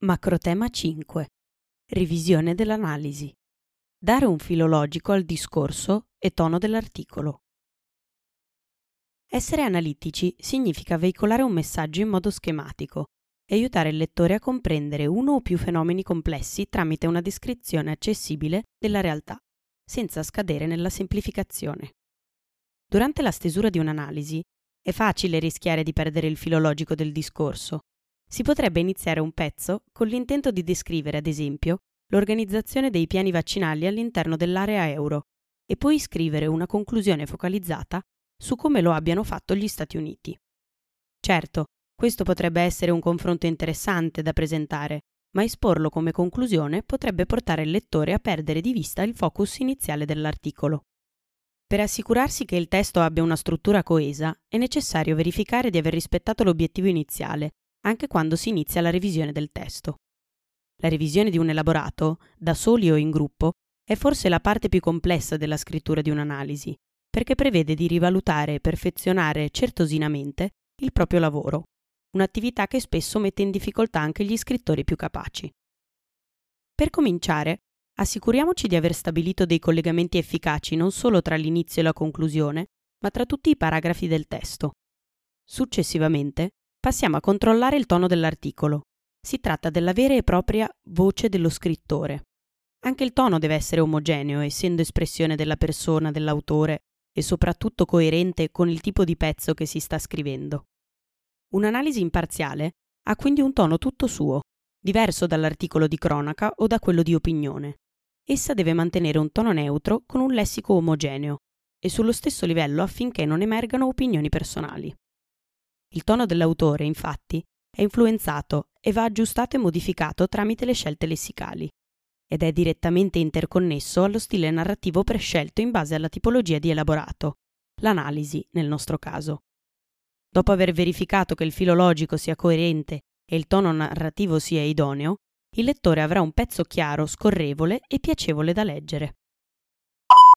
Macrotema 5. Revisione dell'analisi. Dare un filologico al discorso e tono dell'articolo. Essere analitici significa veicolare un messaggio in modo schematico e aiutare il lettore a comprendere uno o più fenomeni complessi tramite una descrizione accessibile della realtà, senza scadere nella semplificazione. Durante la stesura di un'analisi è facile rischiare di perdere il filologico del discorso si potrebbe iniziare un pezzo con l'intento di descrivere, ad esempio, l'organizzazione dei piani vaccinali all'interno dell'area euro e poi scrivere una conclusione focalizzata su come lo abbiano fatto gli Stati Uniti. Certo, questo potrebbe essere un confronto interessante da presentare, ma esporlo come conclusione potrebbe portare il lettore a perdere di vista il focus iniziale dell'articolo. Per assicurarsi che il testo abbia una struttura coesa, è necessario verificare di aver rispettato l'obiettivo iniziale anche quando si inizia la revisione del testo. La revisione di un elaborato, da soli o in gruppo, è forse la parte più complessa della scrittura di un'analisi, perché prevede di rivalutare e perfezionare certosinamente il proprio lavoro, un'attività che spesso mette in difficoltà anche gli scrittori più capaci. Per cominciare, assicuriamoci di aver stabilito dei collegamenti efficaci non solo tra l'inizio e la conclusione, ma tra tutti i paragrafi del testo. Successivamente, passiamo a controllare il tono dell'articolo. Si tratta della vera e propria voce dello scrittore. Anche il tono deve essere omogeneo, essendo espressione della persona, dell'autore e soprattutto coerente con il tipo di pezzo che si sta scrivendo. Un'analisi imparziale ha quindi un tono tutto suo, diverso dall'articolo di cronaca o da quello di opinione. Essa deve mantenere un tono neutro con un lessico omogeneo e sullo stesso livello affinché non emergano opinioni personali. Il tono dell'autore, infatti, è influenzato e va aggiustato e modificato tramite le scelte lessicali ed è direttamente interconnesso allo stile narrativo prescelto in base alla tipologia di elaborato, l'analisi nel nostro caso. Dopo aver verificato che il filologico sia coerente e il tono narrativo sia idoneo, il lettore avrà un pezzo chiaro, scorrevole e piacevole da leggere.